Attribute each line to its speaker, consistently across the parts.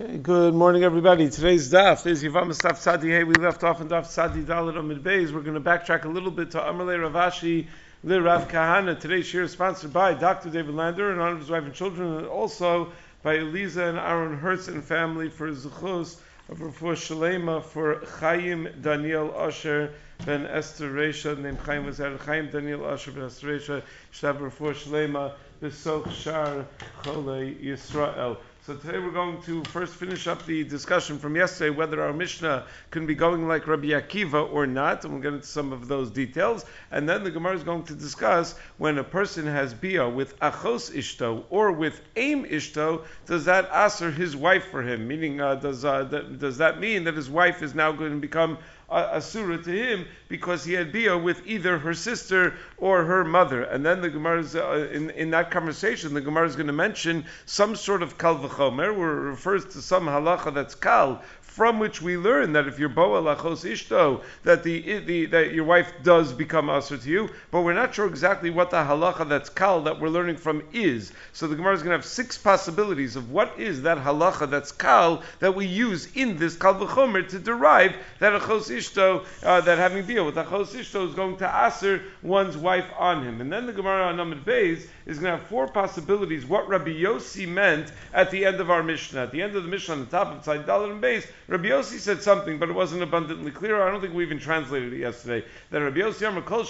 Speaker 1: Okay, good morning, everybody. Today's daf is Yivam Daf Sadi. Hey, we left off in daf Sadi Dalit Amid Beis. We're going to backtrack a little bit to Amarle Rav Ashi Le Rav Kahana. Today's shir is sponsored by Dr. David Lander in honor of his wife and children, and also by Eliza and Aaron Hertz and family for Zuchos of Rafur Shalema for Chaim Daniel Usher ben Esther Resha. Name Chaim was out Chaim Daniel Usher ben Esther Resha. Shtav Rafur Shalema Besoch Shar Chole Yisrael. So today we're going to first finish up the discussion from yesterday whether our Mishnah can be going like Rabbi Akiva or not, and we'll get into some of those details. And then the Gemara is going to discuss when a person has bia with achos ishto or with aim ishto, does that answer his wife for him? Meaning, uh, does uh, that, does that mean that his wife is now going to become asura to him because he had bia with either her sister or her mother. And then the Gemara is, uh, in, in that conversation, the Gemara is going to mention some sort of kal v'chomer, where it refers to some halacha that's kal, from which we learn that if you're boa lachos ishto, that the, the that your wife does become asr to you, but we're not sure exactly what the halacha that's kal that we're learning from is. So the Gemara is going to have six possibilities of what is that halacha that's kal that we use in this kal v'chomer to derive that achos ishto uh, that having deal with achos ishto is going to asr one's wife on him. And then the Gemara on Amid Beis is going to have four possibilities what Rabbi Yossi meant at the end of our Mishnah. At the end of the Mishnah on the top of Tzad Dalit and Beis, Rabbi Yossi said something, but it wasn't abundantly clear. I don't think we even translated it yesterday. That Rabbi Yossi Amar Kol.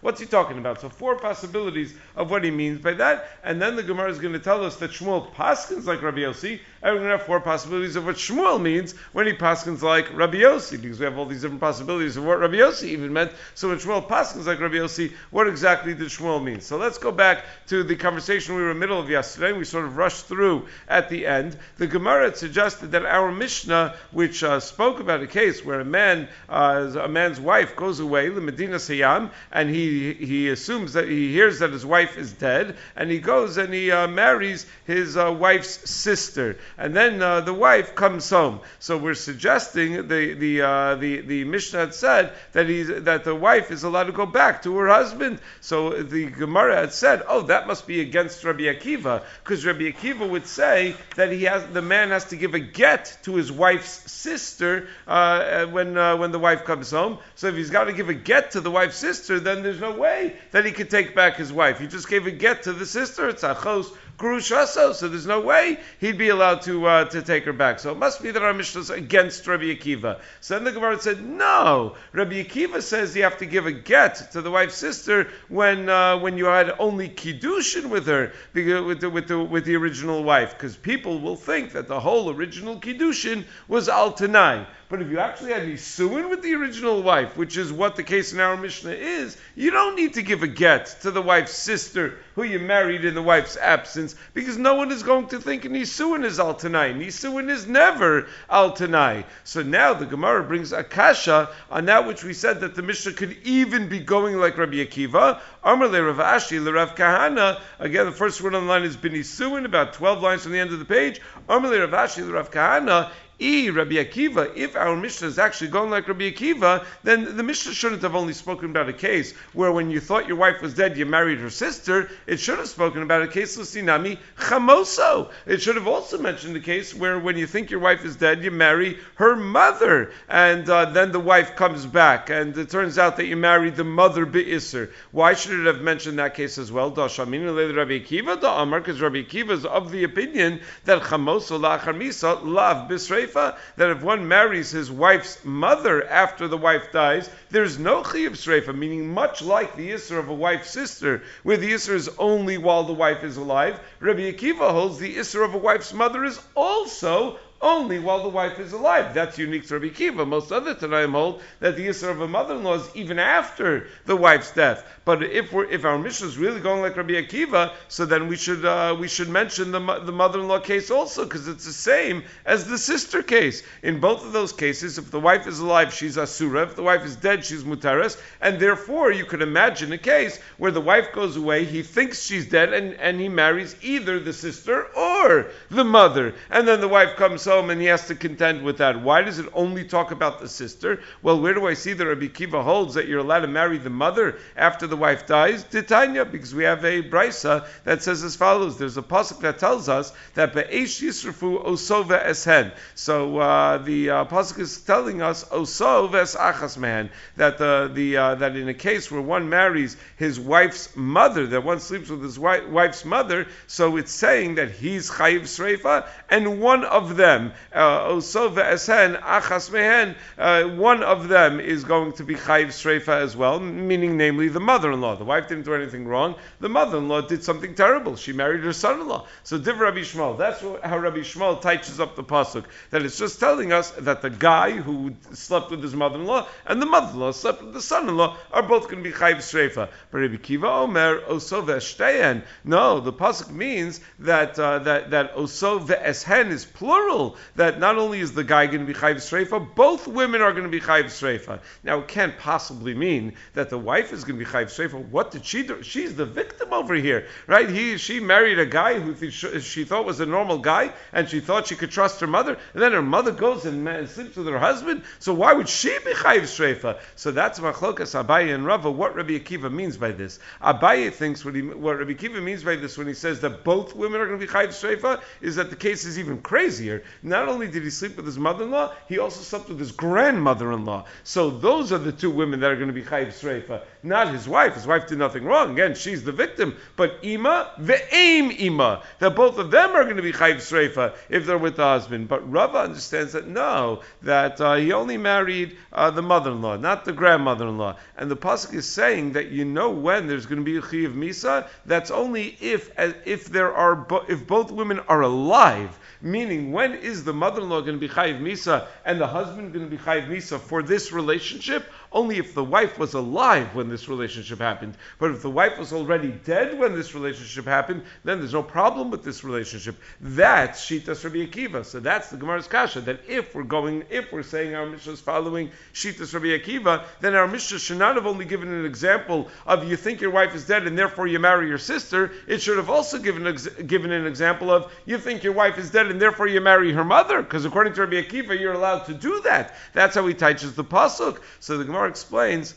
Speaker 1: What's he talking about? So four possibilities of what he means by that, and then the Gemara is going to tell us that Shmuel paskins like Rabbi Yossi, and we're going to have four possibilities of what Shmuel means when he paskins like Rabbi Yossi, because we have all these different possibilities of what Rabbi Yossi even meant. So when Shmuel paskins like Rabbi Yossi, what exactly did Shmuel mean? So let's go back to the conversation we were in the middle of yesterday. We sort of rushed through at the end. The Gemara suggested that our Mishnah, which uh, spoke about a case where a man, uh, a man's wife goes away, the Medina Sayyam, and he he assumes that he hears that his wife is dead, and he goes and he uh, marries his uh, wife's sister, and then uh, the wife comes home. So we're suggesting the the uh, the the Mishnah had said that he that the wife is allowed to go back to her husband. So the Gemara had said, oh, that must be against Rabbi Akiva, because Rabbi Akiva would say that he has the man has to give a get to his wife's sister uh, when uh, when the wife comes home. So if he's got to give a get to the wife's sister, then there's no way that he could take back his wife. He just gave a get to the sister. It's achos grushaso, so there's no way he'd be allowed to uh, to take her back. So it must be that our Mishnah is against Rabbi Akiva. So then the Gemara said, no, Rabbi Akiva says you have to give a get to the wife's sister when uh, when you had only kiddushin with her with the, with the, with the original wife, because people will think that the whole original kiddushin was al tanai. But if you actually had Nisuin with the original wife, which is what the case in our Mishnah is, you don't need to give a get to the wife's sister who you married in the wife's absence, because no one is going to think Nisuin is al Tanai. Nisuin is never al Tanai. So now the Gemara brings a kasha on that which we said that the Mishnah could even be going like Rabbi Akiva. Amar Rav Ashi Rav Kahana. Again, the first word on the line is Benisuin, about 12 lines from the end of the page. Amar Rav Ashi Rav Kahana. E Rabbi Akiva, if our Mishnah is actually going like Rabbi Akiva, then the Mishnah shouldn't have only spoken about a case where when you thought your wife was dead, you married her sister. It should have spoken about a case Lusinami Chamoso. It should have also mentioned the case where when you think your wife is dead, you marry her mother, and uh, then the wife comes back, and it turns out that you married the mother Be'isr. Why should it have mentioned that case as well? Dashamina Rabbi Akiva, Amar, because Rabbi Akiva is of the opinion that Chamoso Lachar Misa Lav Bisrei Sreifa, that if one marries his wife's mother after the wife dies, there's no Chiyuv Sreifa, meaning much like the Isser of a wife's sister, where the Isser is only while the wife is alive, Rabbi Akiva holds the Isser of a wife's mother is also only while the wife is alive. That's unique to Rabbi Kiva. Most other Tanaim hold that the Yisra of a mother-in-law is even after the wife's death. But if we're, if our mission is really going like Rabbi Akiva, so then we should uh, we should mention the, the mother-in-law case also because it's the same as the sister case. In both of those cases, if the wife is alive, she's asura. If the wife is dead, she's mutaris. And therefore, you could imagine a case where the wife goes away, he thinks she's dead, and, and he marries either the sister or the mother, and then the wife comes Osom, and he has to contend with that. Why does it only talk about the sister? Well, where do I see that Rabbi Kiva holds that you're allowed to marry the mother after the wife dies? Titania, because we have a brisa that says as follows. There's a pasuk that tells us that be'esh yisrafu osova eshen. So uh, the uh, pasuk is telling us osov es achas man that the the uh, that in a case where one marries his wife's mother, that one sleeps with his wife, wife's mother, so it's saying that he's chayiv sreifa, and one of them uh, osov eshen achas mehen, uh, one of them is going to be chayiv sreifa as well, meaning namely the mother-in-law. The wife didn't do anything wrong. The mother-in-law did something terrible. She married her son-in-law. So div Rabbi Yishmael. That's how Rabbi Yishmael touches up the pasuk. That it's just telling us that the guy who slept with his mother-in-law and the mother-in-law slept with the son-in-law are both going to be chayiv sreifa. But Rabbi Kiva Omer oso ve'eshteyen. No, the pasuk means that uh, that that oso ve'eshen is plural. That not only is the guy going to be chayiv sreifa, both women are going to be chayiv sreifa. Now it can't possibly mean that the wife is going to be chayiv sreifa. What did she do? She's the victim over here, right? He she married a guy who she thought was a normal guy, and she thought she could trust her mother, and then her mother goes and, sleeps with her husband. So why would she be chayiv sreifa? So that's machlokas Abaye and Rava. What Rabbi Akiva means by this? Abaye thinks what, he, what Rabbi Akiva means by this when he says that both women are going to be chayiv sreifa is that the case is even crazier. Not only did he sleep with his mother-in-law, he also slept with his grandmother-in-law. So those are the two women that are going to be chayiv sreifa, not his wife. His wife did nothing wrong. Again, she's the victim. But ima ve'aim ima, that both of them are going to be chayiv sreifa if they're with the husband. But Rava understands that no, that uh, he only married uh, the mother-in-law, not the grandmother-in-law. And the pasuk is saying that you know when there's going to be a chayiv misa. That's only if if there are if both women are alive. Meaning, when is the mother-in-law going to be chayiv misa and the husband going to be chayiv misa for this relationship? Only if the wife was alive when this relationship happened. But if the wife was already dead when this relationship happened, then there's no problem with this relationship. That's Shitas Rabbi Akiva. So that's the Gemara's kasha. That if we're going, if we're saying our Mishnah is following Shitas Rabbi Akiva, then our Mishnah should not have only given an example of you think your wife is dead and therefore you marry your sister. It should have also given given an example of you think your wife is dead and therefore you marry her mother. Because according to Rabbi Akiva, you're allowed to do that. That's how he teaches the pasuk. So the Gemara explains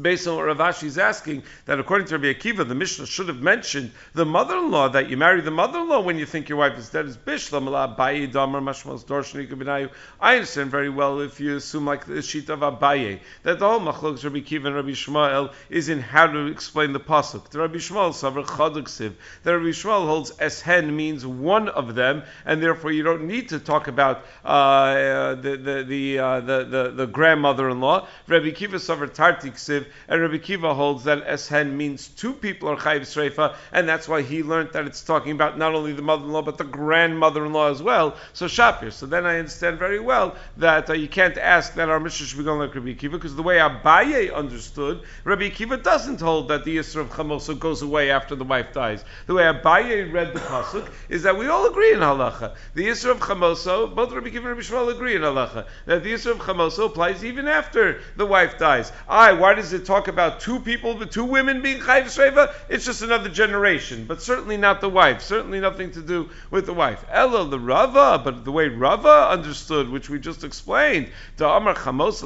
Speaker 1: based on what Rav Ashi is asking, that according to Rabbi Akiva, the Mishnah should have mentioned the mother-in-law, that you marry the mother-in-law when you think your wife is dead, is Bishlam. I understand very well if you assume like the sheet of Abaye, that the whole Machlok Rabbi Akiva and Rabbi Yishmael is in how to explain the Pasuk. The Rabbi Yishmael, Savr Chaduksiv, the Rabbi Yishmael holds Eshen means one of them, and therefore you don't need to talk about uh, the, the, the, uh, the, the, the grandmother-in-law. Rabbi Akiva, Savr Tartiksiv, and Rabbi Kiva holds that Eshen means two people are Chayiv Sreifa, and that's why he learned that it's talking about not only the mother-in-law but the grandmother-in-law as well. So Shapir. So then I understand very well that uh, you can't ask that our Mishnah should be going like Rabbi Kiva because the way Abaye understood, Rabbi Kiva doesn't hold that the Yisra of Chamoso goes away after the wife dies. The way Abaye read the pasuk is that we all agree in halacha. The Yisra of Chamoso, both Rabbi Kiva and Rabbi Yishmael agree in halacha that the Yisra of Chamoso applies even after the wife dies. I, why does it talk about two people, the two women being chayiv shreifa? It's just another generation, but certainly not the wife. Certainly nothing to do with the wife. Ella the Rava, but the way Rava understood, which we just explained, the Amar Chamos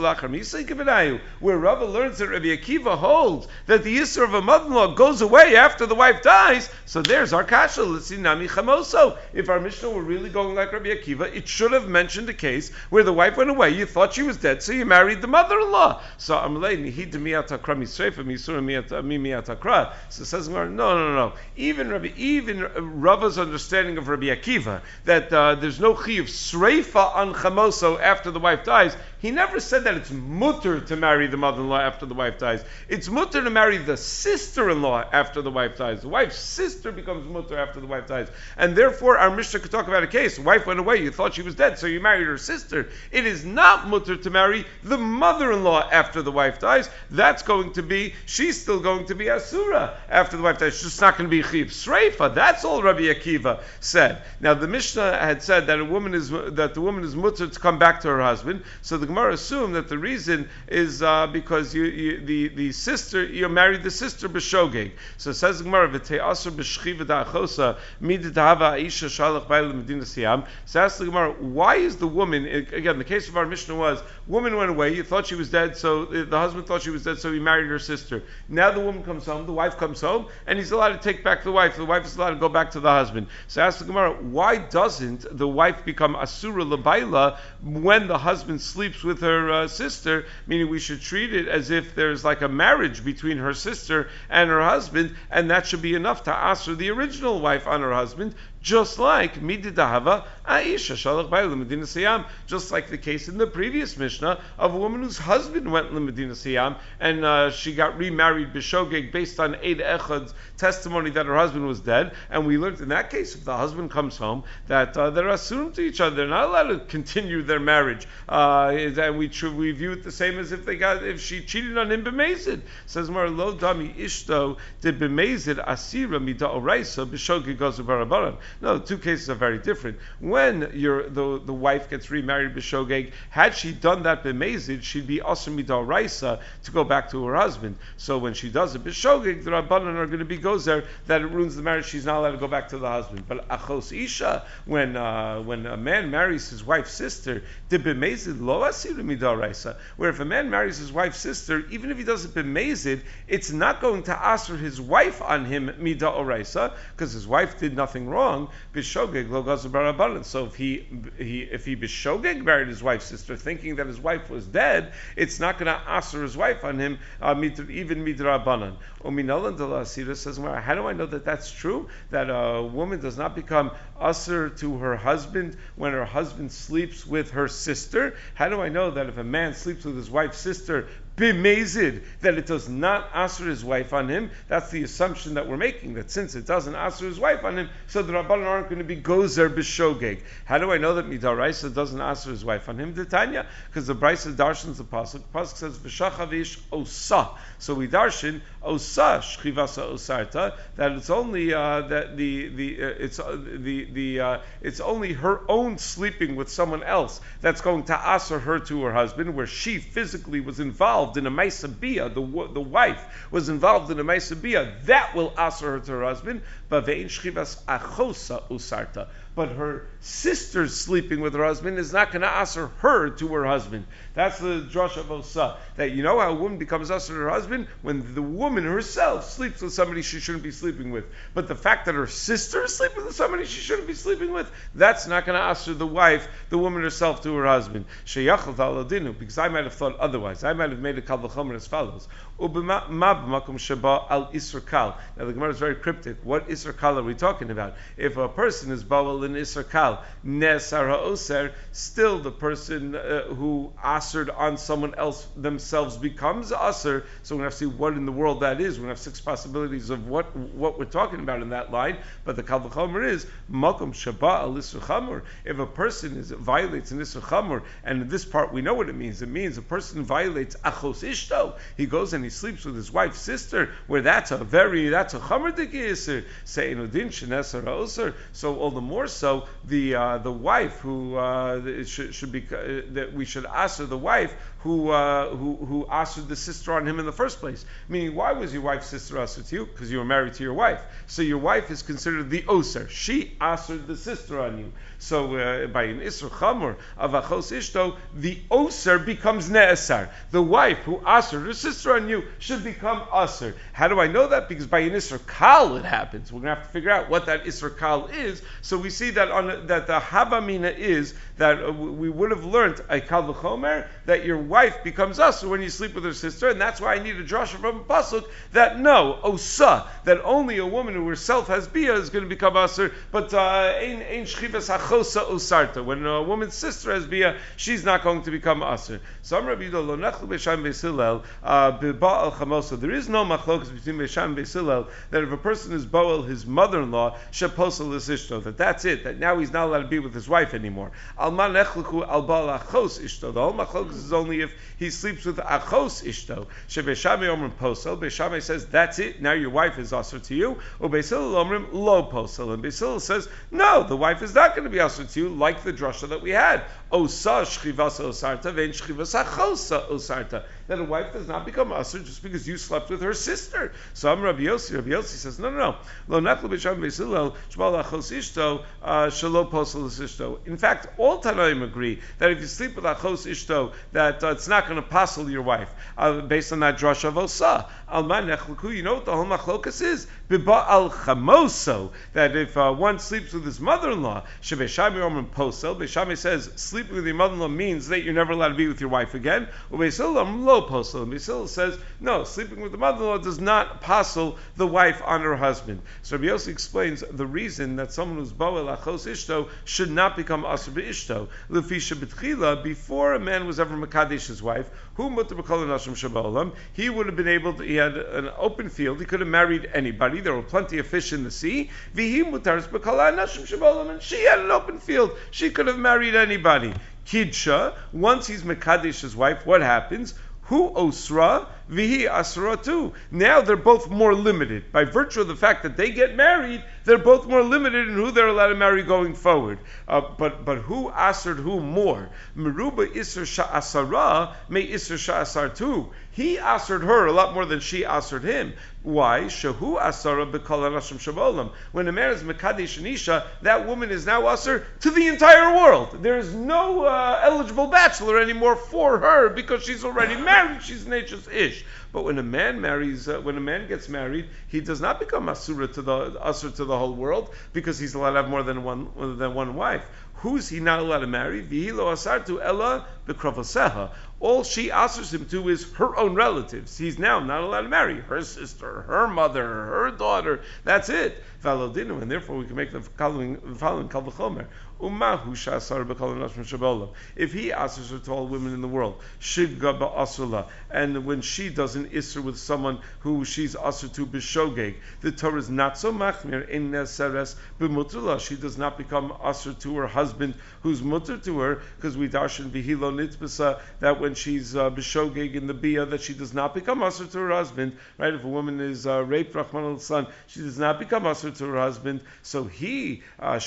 Speaker 1: where Rava learns that Rabbi Akiva holds that the Yisr of a mother-in-law goes away after the wife dies. So there's our kasha. Let's see Nami Chamoso. If our Mishnah were really going like Rabbi Akiva, it should have mentioned a case where the wife went away. You thought she was dead, so you married the mother-in-law. So Amalei Nihid Miyat Misrefa Misura. So says no, no, no. Even Rabbi, even Rava's understanding of Rabbi Akiva that uh, there's no chi of sreifa on chamoso after the wife dies. He never said that it's mutter to marry the mother-in-law after the wife dies. It's mutter to marry the sister-in-law after the wife dies. The wife's sister becomes mutter after the wife dies, and therefore our Mishnah could talk about a case. Wife went away. You thought she was dead, so you married her sister. It is not mutter to marry the mother-in-law after the wife dies. That's going to be she's still going to be asura after the wife dies. She's just not going to be chiv sreifa. That's all Rabbi Akiva said. Now the Mishnah had said that a woman is that the woman is mutter to come back to her husband. So the the Gemara assumed that the reason is uh, because you, you, the the sister you married the sister b'shogeg. So it says the Gemara v'tei aser b'shchiva da'achosa midit aisha shalach b'ayla medina siyam. So ask the Gemara, why is the woman again? The case of our Mishnah was woman went away. You thought she was dead, so the husband thought she was dead, so he married her sister. Now the woman comes home, the wife comes home, and he's allowed to take back the wife. The wife is allowed to go back to the husband. So ask the Gemara, why doesn't the wife become asura labaila when the husband sleeps with her uh, sister? Meaning we should treat it as if there's like a marriage between her sister and her husband, and that should be enough to asur the original wife on her husband just like mididahava Aisha shalach by Medina Siyam, just like the case in the previous Mishnah of a woman whose husband went to Medina Siyam and uh, she got remarried b'shogeg based on Eid Echad's testimony that her husband was dead, and we learned in that case if the husband comes home that uh, they're assumed to each other, they're not allowed to continue their marriage, uh, and we we view it the same as if they got if she cheated on him b'mezid. Says Mar lo dami ishto did b'mezid asira mida oraisa b'shogeg gozu barabaran. No, the two cases are very different. When your the, the wife gets remarried b'shogeg, had she done that b'mezid, she'd be asr raisa to go back to her husband. So when she does it b'shogeg, the rabbanon are going to be gozer that it ruins the marriage. She's not allowed to go back to the husband. But achos isha, when uh, when a man marries his wife's sister, the b'mezid lo asir raisa. Where if a man marries his wife's sister, even if he doesn't it b'mezid, it's not going to asr his wife on him mida oraisa because his wife did nothing wrong. So if he, he if he bishogeg married his wife's sister, thinking that his wife was dead, it's not going to answer his wife on him uh, even midrabanan. Uminalan de says, how do I know that that's true? That a woman does not become usher to her husband when her husband sleeps with her sister? How do I know that if a man sleeps with his wife's sister bimazid that it does not answer his wife on him. That's the assumption that we're making. That since it doesn't answer his wife on him, so the rabbanon aren't going to be gozer b'shogeg. How do I know that midaraisa doesn't answer his wife on him? Tanya, because the brisa darshans the pasuk. The pasuk says v'shachavish osa. So we darshan osa shchivasa osarta that it's only uh, that the the uh, it's uh, the the uh, it's only her own sleeping with someone else that's going to answer her to her husband, where she physically was involved in a Maisabiyah, the, the wife was involved in a Maisabiyah, that will answer her to her husband. But ve'in shchivas achosa usarta but her sister sleeping with her husband is not going to answer her to her husband. That's the drush of. That you know how a woman becomes to her husband? When the woman herself sleeps with somebody she shouldn't be sleeping with. But the fact that her sister is sleeping with somebody she shouldn't be sleeping with, that's not going to answer the wife, the woman herself, to her husband. Because I might have thought otherwise. I might have made a kalvachomer as follows. Now the Gemara is very cryptic. What Isra Kal are we talking about? If a person is Bawal in Isra Kal, Nesar Ha'oser, still the person uh, who asered on someone else themselves becomes aser. So we have to see what in the world that is. We have six possibilities of what what we're talking about in that line. But the Kal V'chomer is Makom Shaba Al Isra If a person is violates an Isra and in this part we know what it means. It means a person violates Achos Ishto. He goes and he sleeps with his wife's sister, where that's a very that's a chamerdik yisr. Say inudin shenesar So all the more so the uh, the wife who uh, should, should be uh, that we should ask the wife who uh, who who asked the sister on him in the first place. Meaning, why was your wife's sister asked to you? Because you were married to your wife. So your wife is considered the oser. She asked the sister on you. So uh, by an isr chamor of achos ishto, the oser becomes ne'esar. The wife who asked her sister on you should become aser. How do I know that? Because by an isr kal it happens. We're going to have to figure out what that isr kal is. So we see that on that the havamina is that uh, we would have learned a kal v'chomer that your wife becomes us when you sleep with her sister, and that's why I need a drasha from a pasuk that no osa that only a woman who herself has bia is going to become usher, but uh, ein ein shchivas hachosa osarta. When a woman's sister has bia, she's not going to become usher. Some Rabbi lo nechlu b'sham b'silel uh, b'ba'al chamosa. There is no machlokas between b'sham and that if a person is boel his mother-in-law sheposel ishto that that's it that now he's not allowed to be with his wife anymore. Alman nechluku al ba'al achos ishto. The whole machlokas is only if he sleeps with achos ishto. She Shebeshame omrim posel. Beis Shammai says that's it. Now your wife is also to you. Ubesil omrim lo posel. And Beis Hillel says no, the wife is not going to be also to you, like the drasha that we had. Osa shchivasa osarta vein shchivasa chosa osarta. That a wife does not become usher just because you slept with her sister. So I'm Rabbi Yossi. Rabbi Yossi says no, no, no. Uh, posel. In fact, all Tanaim agree that if you sleep with achos ishto, that uh, it's not going to passel your wife uh, based on that drasha of osa. Alman nechluku. You know what the whole machlokas is? Al. That if uh, one sleeps with his mother-in-law, posel. Beis Shammai says sleeping with your mother-in-law means that you're never allowed to be with your wife again. Lo posel. And Beis Hillel says no, sleeping with the mother-in-law does not apostle the wife on her husband. So Rabbi Yossi explains the reason that someone who's boel achos ishto should not become asr beishto. Lefisha betchila before a man was ever makadesh his wife, who he would have been able to. He had an open field. He could have married anybody. There were plenty of fish in the sea. And she had an open field. She could have married anybody. Kidsha, once he's makadesh his wife, what happens? Who osra vihi asra too. Now they're both more limited by virtue of the fact that they get married. They're both more limited in who they're allowed to marry going forward. Uh, but but who assered who more? Meruba isser sha'asara may sha'asar too. He assered her a lot more than she assered him. Why? Shahu asara b'kol anashim shabolam. When a man is mekadesh anisha, that woman is now asser to the entire world. There is no uh, eligible bachelor anymore for her because she's already married. She's nature's ish. But when a man marries, uh, when a man gets married, he does not become asura to the asur to the whole world because he's allowed to have more than one than one wife. Who's he not allowed to marry? Vihilo asartu ella bekravaseha. All she asks him to is her own relatives. He's now not allowed to marry her sister, her mother, her daughter. That's it. Valodinu, and therefore we can make the following the following kalvachomer. If he asks her to all women in the world, and when she does an isser with someone who she's asr to b'shogeg, the Torah is not so machmir in neseres b'mutula. She does not become asr to her husband who's mutter to her because we darshan v'hilo nitzbisa that when she's uh, in the bia that she does not become asr to her husband. Right? If a woman is uh, raped, Rahman al son, she does not become asr to her husband. So he uh,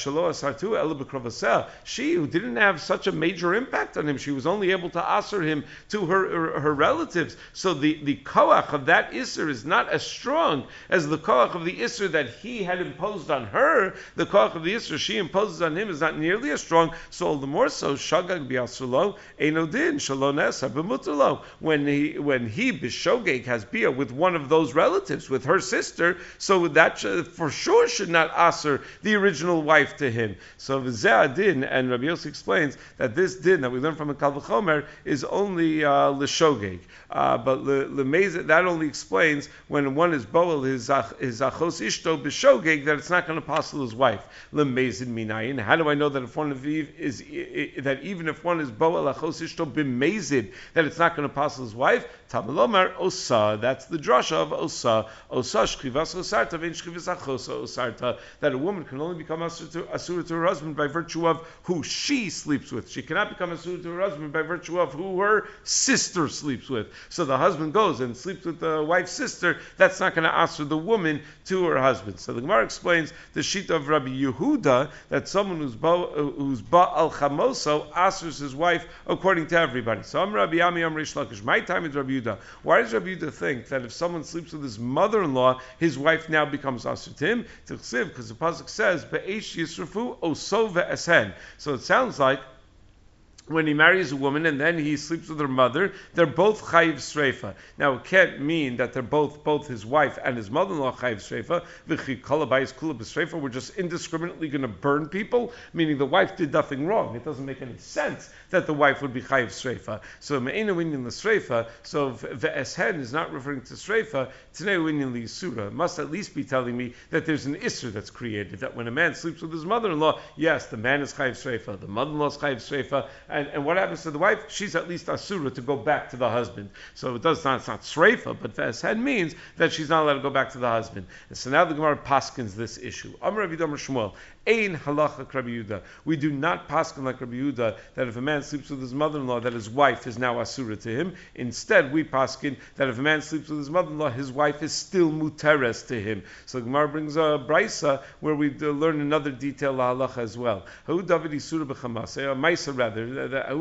Speaker 1: she who didn't have such a major impact on him, she was only able to answer him to her, her, her relatives. So the, the koach of that Isser is not as strong as the koach of the Isser that he had imposed on her. The koach of the Isser she imposes on him is not nearly as strong. So all the more so, Shagag biasulo, Enodin, Shalones, Abimutulo. When he when he Bishogeg has bia with one of those relatives, with her sister, so that for sure should not answer the original wife to him. So din, and Rabbi Yossi explains that this din that we learn from a Kalvachomer is only uh, l'shogeg. Uh, but le, that only explains when one is boel his achos ishto b'shogeg that it's not going to passel his wife. Lemezid minayin. How do I know that if one is that even if one is boel achos ishto b'mezid that it's not going to passel his wife? Tamalomar osa. That's the drasha of osa. Osa shkivas osarta v'in shkivas achosa osarta. That a woman can only become asura to her husband by virtue of who she sleeps with. She cannot become asura to her husband by virtue of who her sister sleeps with. So the husband goes and sleeps with the wife's sister. That's not going to answer the woman to her husband. So the Gemara explains the sheet of Rabbi Yehuda that someone who's ba, who's ba al chamoso answers his wife according to everybody. So I'm Rabbi Ami, I'm Rish Lakish. My time is Rabbi Yehuda. Why does Rabbi Yehuda think that if someone sleeps with his mother-in-law, his wife now becomes asur to him? Because the pasuk says, "Be'esh yisrafu osova esen." So it sounds like when he marries a woman and then he sleeps with her mother, they're both chayiv sreifa. Now it can't mean that they're both both his wife and his mother-in-law chayiv sreifa. We're just indiscriminately going to burn people, meaning the wife did nothing wrong. It doesn't make any sense that the wife would be chayiv sreifa. So me'ena winyan the. So ve'eshen is not referring to sreifa. Tnei winyan li'isura must at least be telling me that there's an isser that's created. That when a man sleeps with his mother-in-law, yes, the man is chayiv sreifa, the mother-in-law is chayiv sreifa and, and what happens to the wife? She's at least asura to go back to the husband. So it does not, it's not sreifa, but veshed means that she's not allowed to go back to the husband. And so now the Gemara paskins this issue. Amr Shmuel, halacha. We do not paskin like Rabbi Yehuda that if a man sleeps with his mother-in-law, that his wife is now asura to him. Instead, we paskin that if a man sleeps with his mother-in-law, his wife is still muteres to him. So the Gemara brings a brisa where we learn another detail halacha as well. Hauda isura b'chamase, a rather. There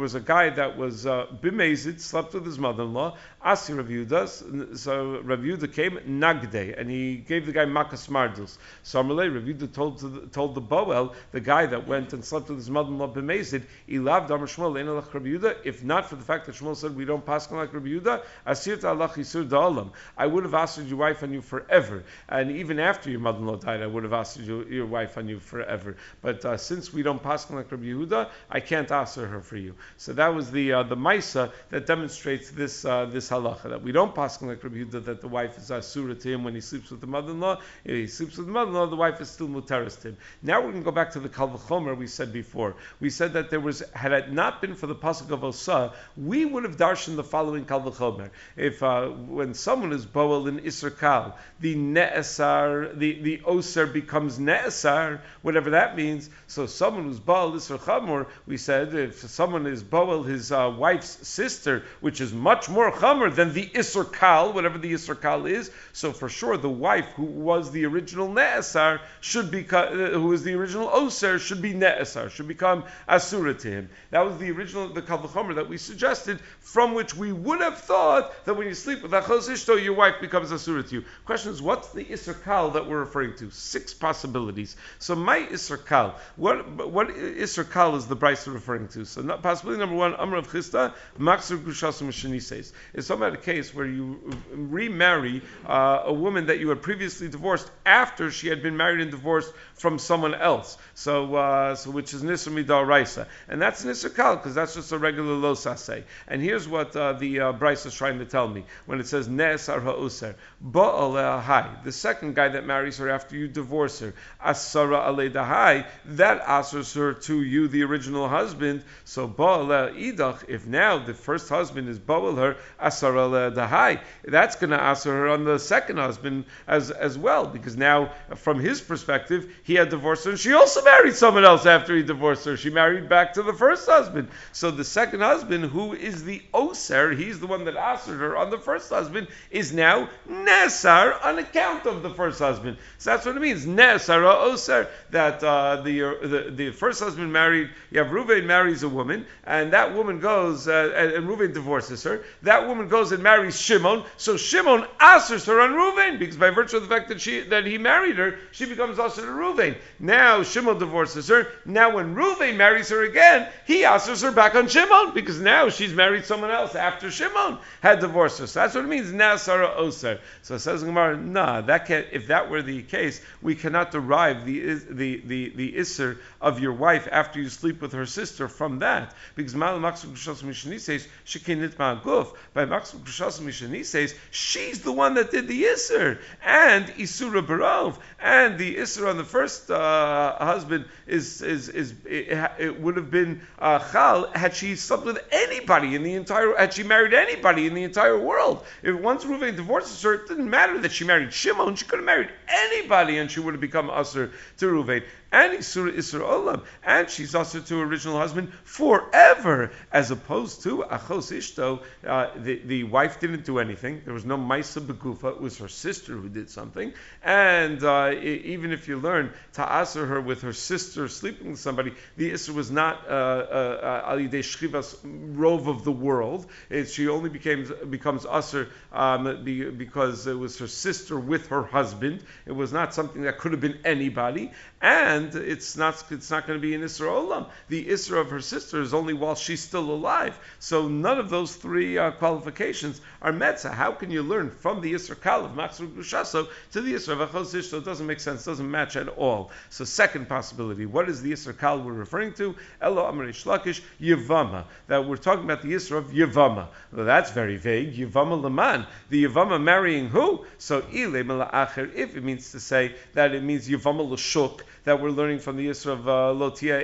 Speaker 1: was a guy that was uh, bimazid, slept with his mother-in-law. Asi Rav Yehuda. So Rav Yehuda came nagde, and he gave the guy makas mardus. So Amalei, Rav Yehuda told, the, told the Boel, the guy that went and slept with his mother-in-law b'mezid, Ilav Damar Shmuel Einalach Rav Yehuda, if not for the fact that Shmuel said we don't pass like Rav Yehuda, Asir Allah Yisur Da'alam. I would have asked your wife on you forever, and even after your mother-in-law died, I would have asked your, your wife on you forever. But uh, since we don't pass like Rav Yehuda, I can't ask her for you. So that was the uh, the Maisa that demonstrates this uh, this halacha that we don't pass like Rav Yehuda that the wife is asura to him when he sleeps with the mother-in-law. If he sleeps with the mother-in-law, the wife is still mutaris to him. Now we're going to go back to the Kalvachomer we said before. We said that there was, had it not been for the pasuk of Osa, we would have darshan the following Kalvachomer. If uh, when someone is boel in Isser Kal, the ne'esar, the, the Oser becomes ne'esar, whatever that means. So someone who's boel Chamor, we said if someone is boel his uh, wife's sister, which is much more Chamor than the Isser Kal, whatever the Isser Kal is, so for sure the wife who was the original ne'esar should be, uh, was the original oser, should be ne'esar, should become asura to him. That was the original, the kavachomer that we suggested, from which we would have thought that when you sleep with achos ishto, your wife becomes asura to you. Question is, what's the isser kal that we're referring to? Six possibilities. So my isser kal, what what isser kal is the brisa referring to? So not, possibility number one, amr of chista, maksur gushasum says. Is some about a case where you remarry uh, a woman that you had previously divorced after she had been married and divorced from someone else. So, uh, so which is nisr midar raisa, and that's nisr kal because that's just a regular losase. And here's what uh, the uh, Bryce is trying to tell me when it says ne'esar ha'user ba'al hai. The second guy that marries her after you divorce her, asara aledahai, that asers her to you, the original husband. So ba'al idach. If now the first husband is ba'al her asara aledahai, that's going to aser her on the second husband as as well because now from his perspective he had divorced her and she also married someone else after he divorced her. She married back to the first husband. So the second husband, who is the oser, he's the one that asked her on the first husband, is now nesar on account of the first husband. So that's what it means, nesar oser. That uh, the, the the first husband married, you have Ruvain marries a woman, and that woman goes, uh, and, and Ruvain divorces her. That woman goes and marries Shimon. So Shimon asks her on Ruvain because by virtue of the fact that she that he married her, she becomes also to Ruvain. Now Shimon divorces her. Now when Ruvain marries her again, he asks her back on Shimon because now she's married someone else after Shimon had divorced her. So that's what it means, Nasara Oser. So it says Gemara, nah, that can, if that were the case, we cannot derive the the the the Isser of your wife after you sleep with her sister from that. Because Mal Mishani says, Shekinit Ma'aguf. By Maksum Mishani says, she's the one that did the Isser. And Isura Barov. And the Isser on the first uh, husband is, is, is it, it would have been uh, Chal had she slept with anybody in the entire, had she married anybody in the entire world. If once Ruvain divorces her, it didn't matter that she married Shimon. She could have married anybody and she would have become Usher to Ruvain and Isur Isur Olam, and she's also to her original husband forever, as opposed to Achos Ishto, uh, the, the wife didn't do anything. There was no Maisa Begufa, it was her sister who did something. And uh, even if you learn to answer her with her sister sleeping with somebody, the Isur was not uh, uh, Ali De Shchivas rove of the world. It, she only became, becomes Usher um, because it was her sister with her husband. It was not something that could have been anybody. And it's not it's not going to be an Isra Olam. The Isra of her sister is only while she's still alive. So none of those three uh, qualifications are met. So how can you learn from the Isra Kal of Matzur Gushaso to the Isra of Achos Ishto? It doesn't make sense, doesn't match at all. So second possibility, what is the Isra Kal we're referring to? Elo Amarish Lakish Yavama. That we're talking about the Isra of Yavama. Well, that's very vague. Yavama Laman. The Yavama marrying who? So Ile Acher, if it means to say that it means Yavama Lashuk, that we're learning from the Yisra of uh, Lotia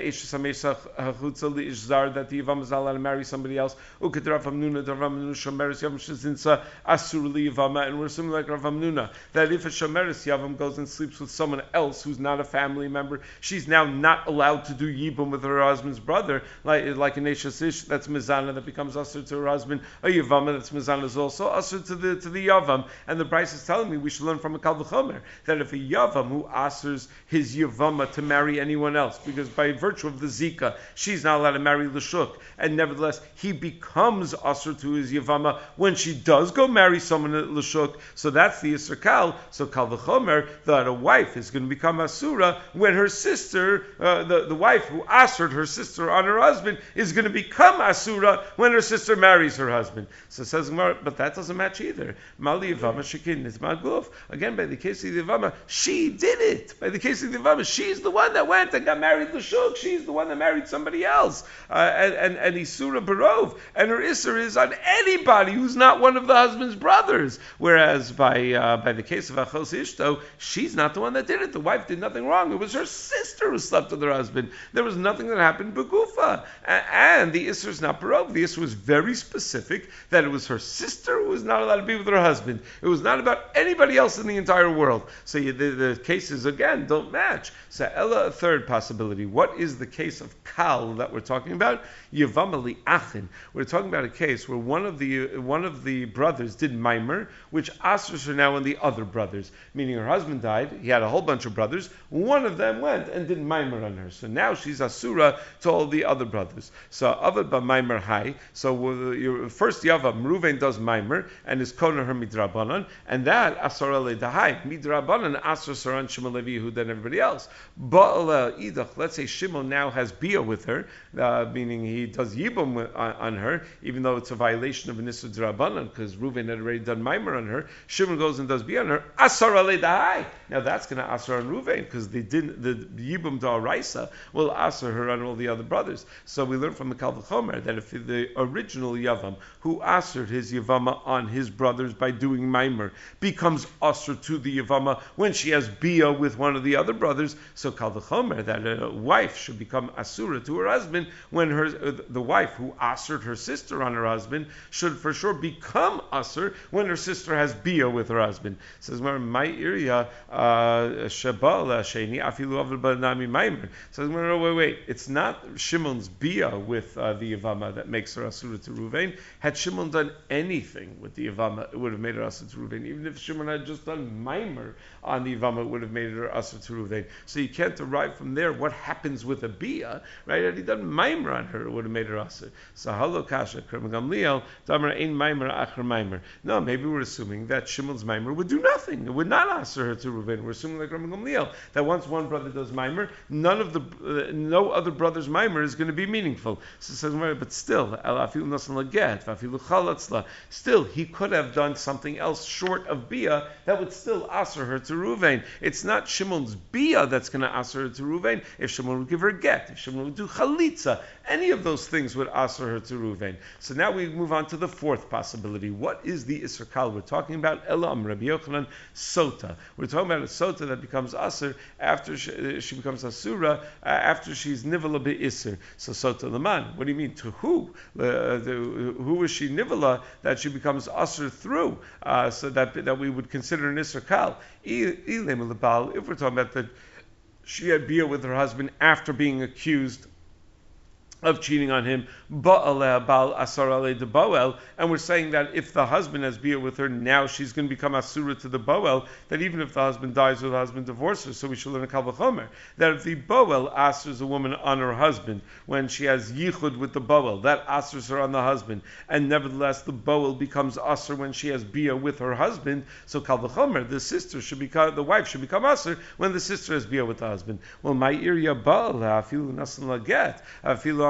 Speaker 1: that the Yavam is allowed to marry somebody else. Uked Rav Hamnuna, Rav Hamnuna Yavam Shazinsa Asur Li Yavama, and we're assuming like Rav Hamnuna that if a Shomeres Yavam goes and sleeps with someone else who's not a family member, she's now not allowed to do Yibum with her husband's brother, like like a Neshas Ish, that's Mizana that becomes Asur to her husband. A Yavama that's Mizana is also Asur to the to the Yavam. And the Bryce is telling me we should learn from a Kalvachomer that if a Yavam who asers his Yavama to marry anyone else, because by virtue of the Zika, she's not allowed to marry Lashuk, and nevertheless he becomes Asur to his Yavama when she does go marry someone at Lashuk. So that's the Yisr Kal. So Kalvachomer that a wife is going to become Asura when her sister, uh, the, the wife who asered her sister on her husband, is going to become Asura when her sister marries her husband. So says but that doesn't match either. Mali Yavama Shekin is Maguf. Again, by the case of the Yavama, she did it. By the case of the Yavama, she's the one that went and got married to Shuk. She's the one that married somebody else. Uh, and, and, and Isura Barov. And her Isser is on anybody who's not one of the husband's brothers. Whereas by uh, by the case of Achos Ishto, she's not the one that did it. The wife did nothing wrong. It was her sister who slept with her husband. There was nothing that happened to Begufa. And the Isser is not Barov. The Isser was very specific that it was her sister who was not allowed to be with her husband. It was not about anybody else in the entire world. So you, the, the, cases again don't match. So Ella, a third possibility. What is the case of Kal that we're talking about? Yavamali Achin. We're talking about a case where one of the one of the brothers did mimer, which asers are now on the other brothers. Meaning her husband died. He had a whole bunch of brothers. One of them went and did mimer on her. So now she's asura to all the other brothers. So avad ba mimer high. So first Yavam Ruvain does mimer and is kona her midrabanan, and that asar ale dahai midrabanan asar saran Shimon Levi Yehuda and everybody else. Let's say Shimon now has bia with her, uh, meaning he does yibum on, her, even though it's a violation of an isur because Ruvain had already done mimer on her. Shimon goes and does bia on her. Asar dahai. Now that's going to asar on Ruvain because they didn't the yibum da'araisa will asar her on all the other brothers. So we learn from the Kalvachomer that if the original yavam who asared his yavama on his brothers by doing mimer becomes usher to the Yavama when she has Bia with one of the other brothers. So Kalvachomer, that a wife should become Asura to her husband when her the wife who ushered her sister on her husband should for sure become Asur when her sister has Bia with her husband. It says my area Shabal Sheni Afilu Banami Mimer. Says no, wait, wait, it's not Shimon's Bia with uh, the Yavama that makes her Asura to Ruvain. Had Shimon done anything with the Yavama, it would have made her Asa to Ruvain. Even if Shimon had just done Mimer on the Yavama, it would have made her Asa to Ruvain. So you can't derive from there what happens with a Bia, right? Had he done Mimer on her, it would have made her Asa. So Halo Kasha, Gamliel, Damar Ein Mimer, Achar Mimer. No, maybe we're assuming that Shimon's Mimer would do nothing. It would not Asa her to Ruvain. We're assuming like Rabbi Gamliel, that once one brother does Mimer, none of the, uh, no other brother's Mimer is going to be meaningful. So says, but still, still, he could have done something else short of Bia that would still answer her to Ruvain. It's not Shimon's Bia that's going to answer her to Ruvain. If Shimon would give her get, if Shimon would do Chalitza, any of those things would answer her to Ruvain. So now we move on to the fourth possibility. What is the Isser Kal we're talking about? Elam, Rabbi Yochanan, Sota. We're talking about a Sota that becomes Aser after she, she becomes Asura, uh, after she's Nivala be Isser. So Sota Laman. What do you mean? To who? Uh, the, who is she Nivala that she becomes Aser through? Uh, so that, that we would consider an Isser Kal. If we're talking about that she had beer with her husband after being accused of cheating on him, and we're saying that if the husband has beer with her, now she's going to become asura to the boel. That even if the husband dies or the husband divorces, so we should learn a kalvachomer that if the boel asers a woman on her husband when she has yichud with the boel, that asers her on the husband, and nevertheless the boel becomes aser when she has beer with her husband. So kalvachomer, the sister should become the wife should become aser when the sister has beer with the husband. Well, my iria afilu nasan laget afilu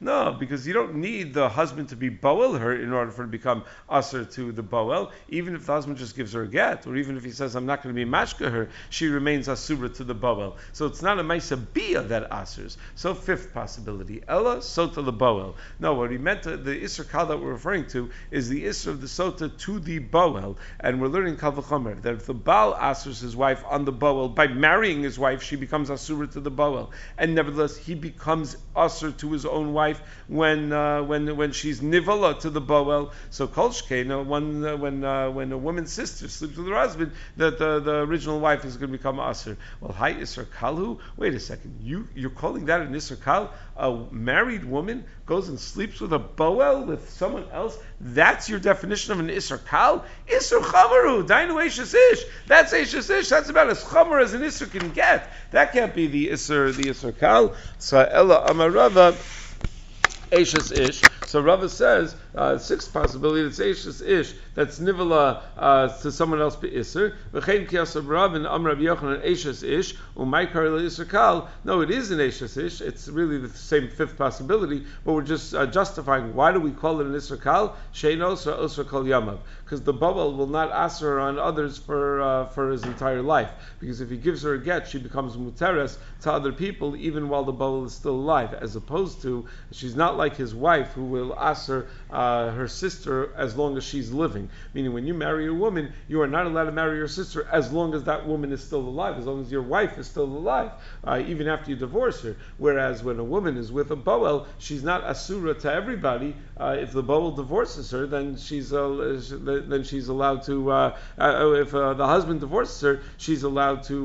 Speaker 1: No, because you don't need the husband to be boel her in order for it to become usher to the boel. Even if the husband just gives her a get, or even if he says, I'm not going to be mashka her, she remains asura to the boel. So it's not a maisa bia that asers. So fifth possibility, Ella sota the boel. No, what he meant, to, the isser kal that we're referring to is the isser of the sota to the boel. And we're learning kalvachomer that if the Baal asers his wife on the boel, by marrying his wife, she becomes asura to the boel. And nevertheless, he becomes usher to his own wife when uh, when when she's nivala to the boel. So kolshkein, when uh, when uh, when a woman's sister sleeps with her husband, that the, the original wife is going to become usher. Well, hi isser kalu. Wait a second, you you're calling that an isser kal? A married woman goes and sleeps with a boel with someone else. That's your definition of an isser kal? Isser chamaru, dainu ish. That's ish. That's about as chamer as an isser can get. That can't be the isser the isser kal. So ella amarava. Ashes ish. So Rava says uh, sixth possibility it's Ashes ish that's nivala uh, to someone else be iser. V'chein kiyasab Rav and Amrav Yochanan Ashes ish umaykar iser kal. No, it is an Ashes ish. It's really the same fifth possibility, but we're just uh, justifying why do we call it an iser kal? Sheinos or osra kal yamav because the bubble will not ask on others for uh, for his entire life. Because if he gives her a get, she becomes muteres to other people even while the bubble is still alive, as opposed to she's not like his wife who will ask her uh, her sister as long as she's living. Meaning, when you marry a woman, you are not allowed to marry your sister as long as that woman is still alive, as long as your wife is still alive, uh, even after you divorce her. Whereas when a woman is with a boel, she's not asura to everybody. Uh, if the boel divorces her, then she's uh, then she's allowed to. Uh, uh, if the husband divorces her, she's allowed to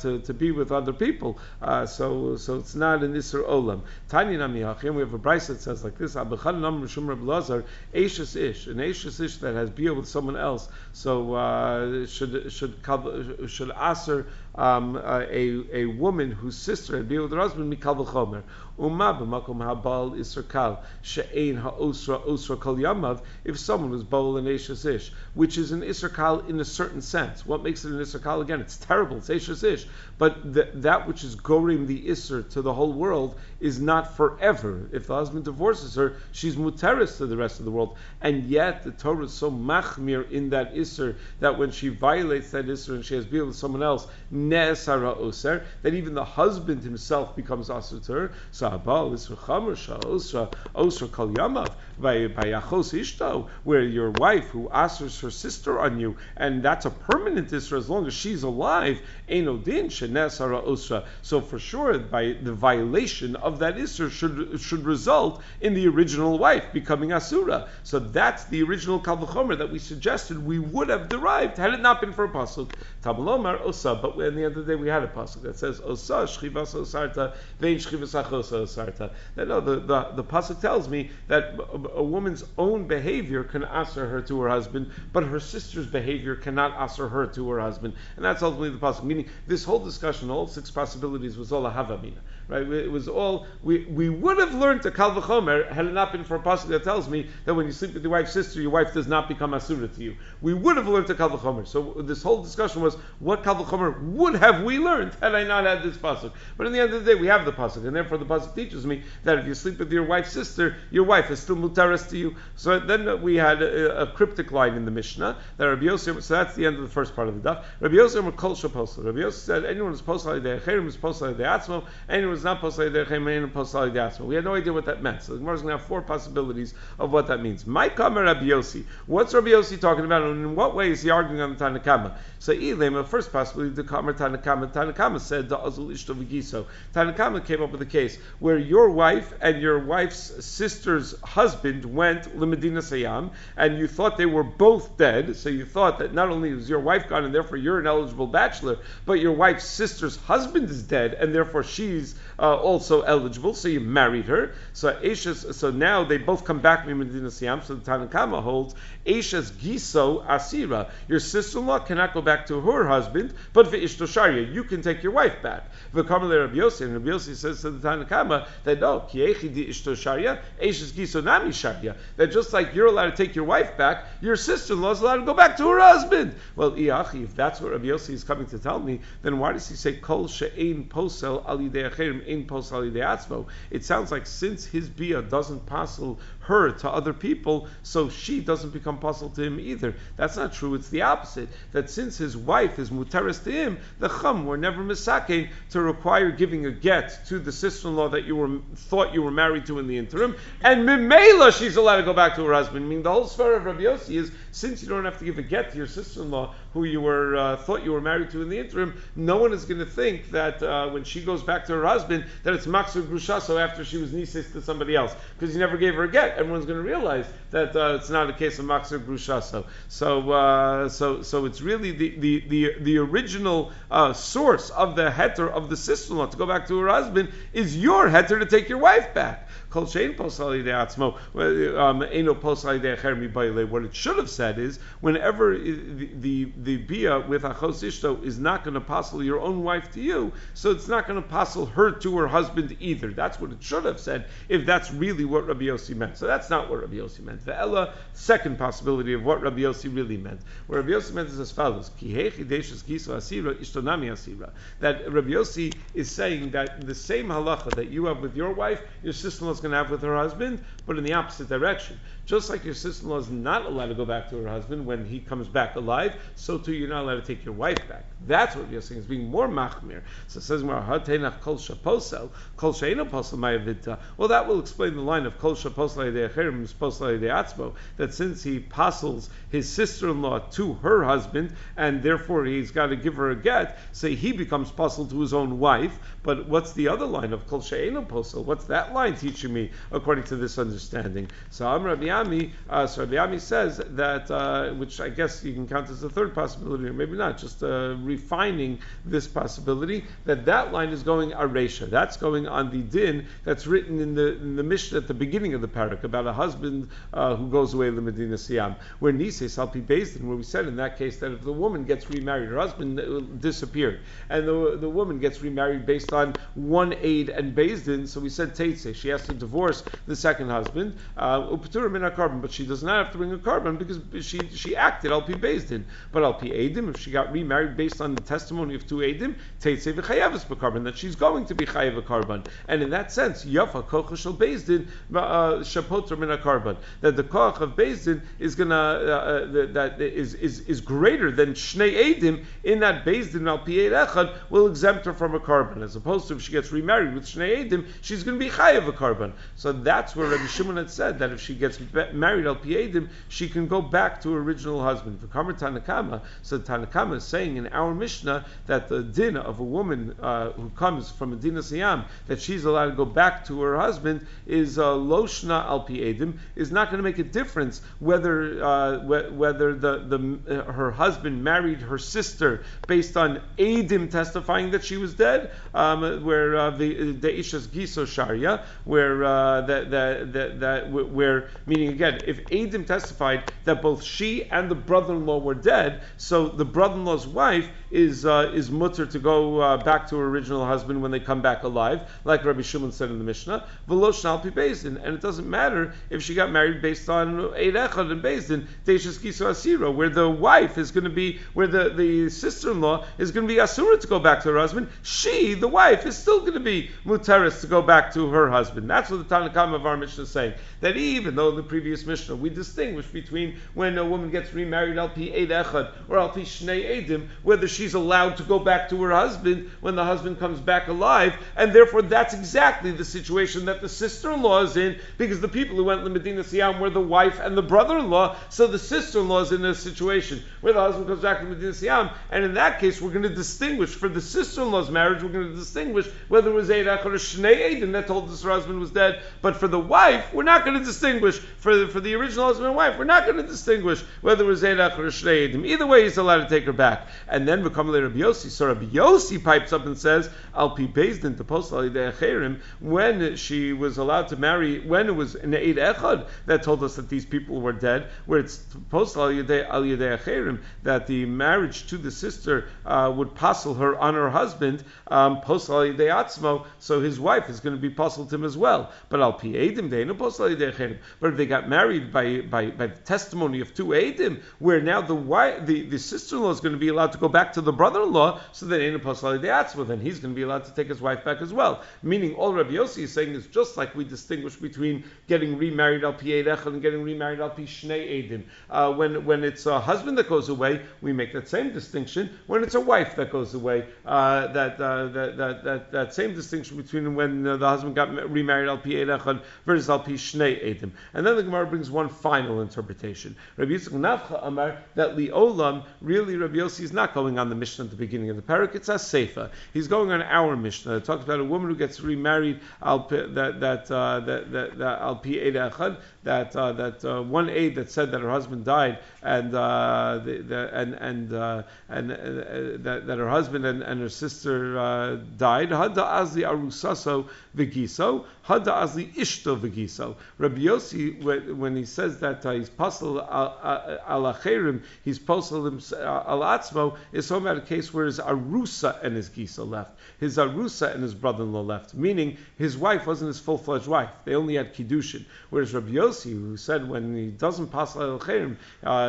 Speaker 1: to, to be with other people. so so it's not an isra olam. Tiny namiyachim. We have a brisa that says like this: Lazar, Ashes Ish, an Ashes Ish that has beer with someone else, so uh, should should should aser um, a a woman whose sister had beer with her husband mikal v'chomer. Uma b'makom habal isra she'ein ha'osra osra kol yamav. If someone was bol and Ashes Ish, which is an isra kal in a certain sense, what makes it an isra? Again, it's terrible. It's Ashes Ish, but that which is gorim the isra to the whole world is not forever. If the husband divorces her, she's muteris to the rest of the world. And yet the Torah is so machmir in that Isser that when she violates that Isser and she has been with someone else, ne'esara oser, that even the husband himself becomes asr to her. So abal Isra chamer osra osra kol yamav by yachos ishto, where your wife who asers her sister on you, and that's a permanent Isra as long as she's alive, eno din she'ne'esara osra. So for sure, by the violation of that Isser should should result in the original wife becoming asura. So that's the original kalvachomer that we suggested we would have derived had it not been for a pasuk. Tabalomar osa, but at the end of the day we had a pasuk that says osa shchivas osarta vein shchivas achosa osarta. That no, the, the the pasuk tells me that a, a woman's own behavior can answer her to her husband, but her sister's behavior cannot answer her to her husband, and that's ultimately the pasuk. Meaning, this whole discussion, all six possibilities, was all a havamina. Right? It was all we, we would have learned to kal v'chomer had it not been for a pasuk that tells me that when you sleep with your wife's sister, your wife does not become asura to you. We would have learned to kal v'chomer. So this whole discussion was what kal v'chomer would have we learned had I not had this pasuk. But in the end of the day, we have the pasuk, and therefore the pasuk teaches me that if you sleep with your wife's sister, your wife is still mutaras to you. So then we had a, a, cryptic line in the Mishnah that Rabbi Yossi. So that's the end of the first part of the daf. Rabbi Yossi kol shaposel. Rabbi Yosef said anyone who's posel achirim is posel atzmo. Anyone was not posel and posel We had no idea what that meant. So the Gemara is going to have four possibilities of what that means. My kamer Rabbi Yossi. What's Rabbi Yossi talking about, and in what way is he arguing on the Tanakama? So Elam, the first possibility, the kamer Tanakama. Tanakama said the azul ishto v'giso. Tanakama came up with a case where your wife and your wife's sister's husband went limedina sayam, and you thought they were both dead. So you thought that not only was your wife gone, and therefore you're an eligible bachelor, but your wife's sister's husband is dead, and therefore she's uh, also eligible. So you married her. So Ashes, so now they both come back from Siyam. So the Tanakama holds Eishes Giso Asira. Your sister-in-law cannot go back to her husband, but Ishto Sharia, you can take your wife back. V'kamale Rabbi Yossi, and Rabbi Yossi says to the Tanakama that no. That just like you're allowed to take your wife back, your sister-in-law is allowed to go back to her husband. Well, if that's what Rabbi Yossi is coming to tell me, then why does he say Kol She'ein Posel Alidei Acherim Ein Posel Alidei Atzmo? It sounds like since his bia doesn't passel her to other people, so she doesn't become puzzled to him either. That's not true. It's the opposite. That since his wife is muteris to him, the chum were never misaking to require giving a get to the sister-in-law that you were thought you were married to in the interim, and mimela she's allowed to go back to her husband. I mean, the whole sphere of Rabbi Yossi is since you don't have to give a get to your sister-in-law who you were uh, thought you were married to in the interim, no one is going to think that uh, when she goes back to her husband that it's maksur grushaso after she was nisis to somebody else because you never gave her a get. Everyone's going to realize that uh, it's not a case of maksur grushaso. So, uh, so, so it's really the the the, the original uh, source of the heter of the sister-in-law to go back to her husband is your heter to take your wife back. De um, What it should have said is, whenever the, the, the bia with achos ishto is not going to passel your own wife to you, so it's not going to passel her to her husband either. That's what it should have said, if that's really what Rabbi Yossi meant. So that's not what Rabbi Yossi meant. The Ella, second possibility of what Rabbi Yossi really meant. What Rabbi Yossi meant is as follows, that Rabbi Yossi is saying that the same halacha that you have with your wife, your sister-in-law is going to have with her husband, but in the opposite direction. Just like your sister-in-law is not allowed to go back to her husband when he comes back alive, so too you're not allowed to take your wife back. That's what you're saying is being more machmir. So it says kol shaposel, kol posel Well, that will explain the line of kol shaposel posel that since he apostles his sister-in-law to her husband, and therefore he's got to give her a get, say he becomes puzzled to his own wife. But what's the other line of kol posel? What's that line teaching me according to this understanding? So I'm Rabbi Ami, uh, so Rabbi Ami says that, uh, which I guess you can count as the third possibility, or maybe not, just uh, refining this possibility, that that line is going Aresha. That's going on the din that's written in the, in the Mishnah at the beginning of the parak about a husband uh, who goes away to Medina Siyam, where Nise Salpi Bezdin, where we said in that case that if the woman gets remarried, her husband uh, disappeared, and the, the woman gets remarried based on one aid and Bezdin, so we said Teitse, she has to divorce the second husband, uh, a carbon, but she does not have to bring a carbon because she she acted al based in. But al pi edim, if she got remarried based on the testimony of two edim, teitze v'chayavas carbon that she's going to be chayav a carbon. And in that sense, yafa kocha shel bezdin uh, shapotra min a carbon. That the koch of bezdin is gonna uh, uh that is, is is greater than shnei edim in that bezdin al pi echad will exempt her from a carbon, as opposed to if she gets remarried with shnei edim, she's going to be chayav a carbon. So that's where Rabbi Shimon had said that if she gets married al piedim, she can go back to her original husband. For Kamar Tanakama, so Tanakama is saying in our Mishnah that the din of a woman uh, who comes from Medina Siyam, that she's allowed to go back to her husband, is uh, loshna al piedim, is not going to make a difference whether uh, whether the, the uh, her husband married her sister based on edim testifying that she was dead, um, where uh, the the ishas giso sharia, where uh, that that that, that where meaning again, if Adim testified that both she and the brother-in-law were dead, so the brother-in-law's wife is uh, is mutter to go uh, back to her original husband when they come back alive, like Rabbi Shimon said in the Mishnah. And it doesn't matter if she got married based on Eid Echad and Bezdin, Asira, where the wife is going to be, where the, the sister-in-law is going to be Asura to go back to her husband. She, the wife, is still going to be Muteris to go back to her husband. That's what the Tanakhama of our Mishnah is saying. That even though the previous Mishnah we distinguish between when a woman gets remarried al pi Eid Echad or al pi Shnei Edim, whether she's allowed to go back to her husband when the husband comes back alive, and therefore that's exactly the situation that the sister-in-law is in, because the people who went to Medina Siyam were the wife and the brother-in-law, so the sister-in-law is in a situation where the husband comes back to Medina Siyam, and in that case we're going to distinguish, for the sister-in-law's marriage, we're going to distinguish whether it was Eidach or Shnei Eidim that told us her husband was dead, but for the wife, we're not going to distinguish for the, for the original husband and wife, we're not going to distinguish whether it was Eidach or Shnei Eidim. Either way, he's allowed to take her back. And then become Rabbi Yossi. So Rabbi Yossi pipes up and says, Al Pi Bezdin to post when she was allowed to marry, when it was in Eid Echad that told us that these people were dead, where it's post Al that the marriage to the sister uh, would passel her on her husband, um, post Al Atzmo, so his wife is going to be puzzled him as well. But Al Pi Eidim, they no post Al But if they got married by, by, by the testimony of two Eidim, where now the wife, the, the sister-in-law is going to be allowed to go back to the brother-in-law, so then ain't a Yidei then he's going to be allowed to take his wife back as well. Meaning all Rabbi Yossi is saying is just like we distinguish between getting remarried al pi and getting remarried al pi shnei edim. Uh, when when it's a husband that goes away, we make that same distinction. When it's a wife that goes away, uh, that, uh, that, that, that that same distinction between when the husband got remarried al pi versus al pi shnei edim. And then the Gemara brings one final interpretation. Rabbi Yitzchak Nafcha Amar that liolam really Rabbi Yossi is not going on the Mishnah at the beginning of the parak. It's a sefer. He's going on our Mishnah. It talks about a woman who gets remarried that that uh, that that, al pi that uh, that uh, one aide that said that her husband died and uh, the, the, and and uh, and uh, that, that her husband and, and her sister uh, died. Hada azli arusaso v'giso. Hada azli ishto v'giso. Rabbi Yossi when he says that he's pasal al acherim, he's pasal al atzmo is talking about a case where his arusa and his gisa left, his arusa and his brother-in-law left, meaning his wife wasn't his full-fledged wife. They only had kiddushin. Whereas Rabbi Yossi, who said when he doesn't pass al cherim,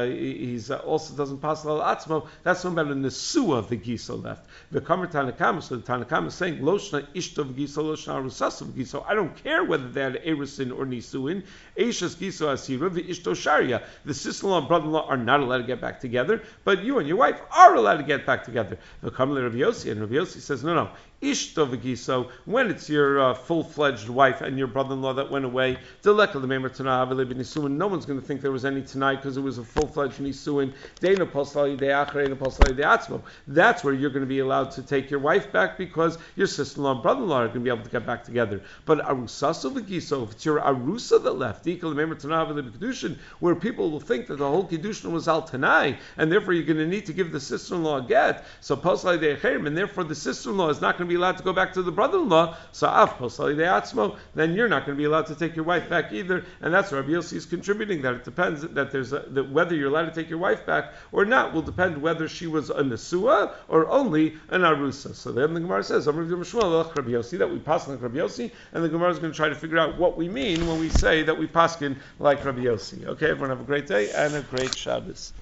Speaker 1: uh, he uh, also doesn't pass al atzmo. That's talking about the nesua of the giso left. The kamer tanakam, so the tanakam is saying loshna ishtov giso loshna rusasav giso. I don't care whether they had erusin or nisuin. Eishas giso asira ishto sharia. The sister-in-law and brother-in-law are not allowed to get back together, but you and your wife are allowed to get back together. The kamer Rav Yossi, and Rav Yossi says no, no. Ishtovagiso, when it's your uh, full fledged wife and your brother in law that went away, no one's going to think there was any tonight because it was a full fledged Nisuin. That's where you're going to be allowed to take your wife back because your sister in law and brother in law are going to be able to get back together. But Arusasovagiso, if it's your Arusa that left, where people will think that the whole Kiddushin was Al Tanai, and therefore you're going to need to give the sister in law a get, so and therefore the sister in law is not going to be allowed to go back to the brother-in-law, so then you're not going to be allowed to take your wife back either. And that's where Rabbi Yossi is contributing that it depends that there's a, that whether you're allowed to take your wife back or not will depend whether she was a Nesua or only an Arusa. So then the Gemara says, Rabbi Yossi, that we pass like Rabbi Yossi, and the Gemara is going to try to figure out what we mean when we say that we paskin like Rabbi Yossi. Okay, everyone have a great day and a great Shabbos.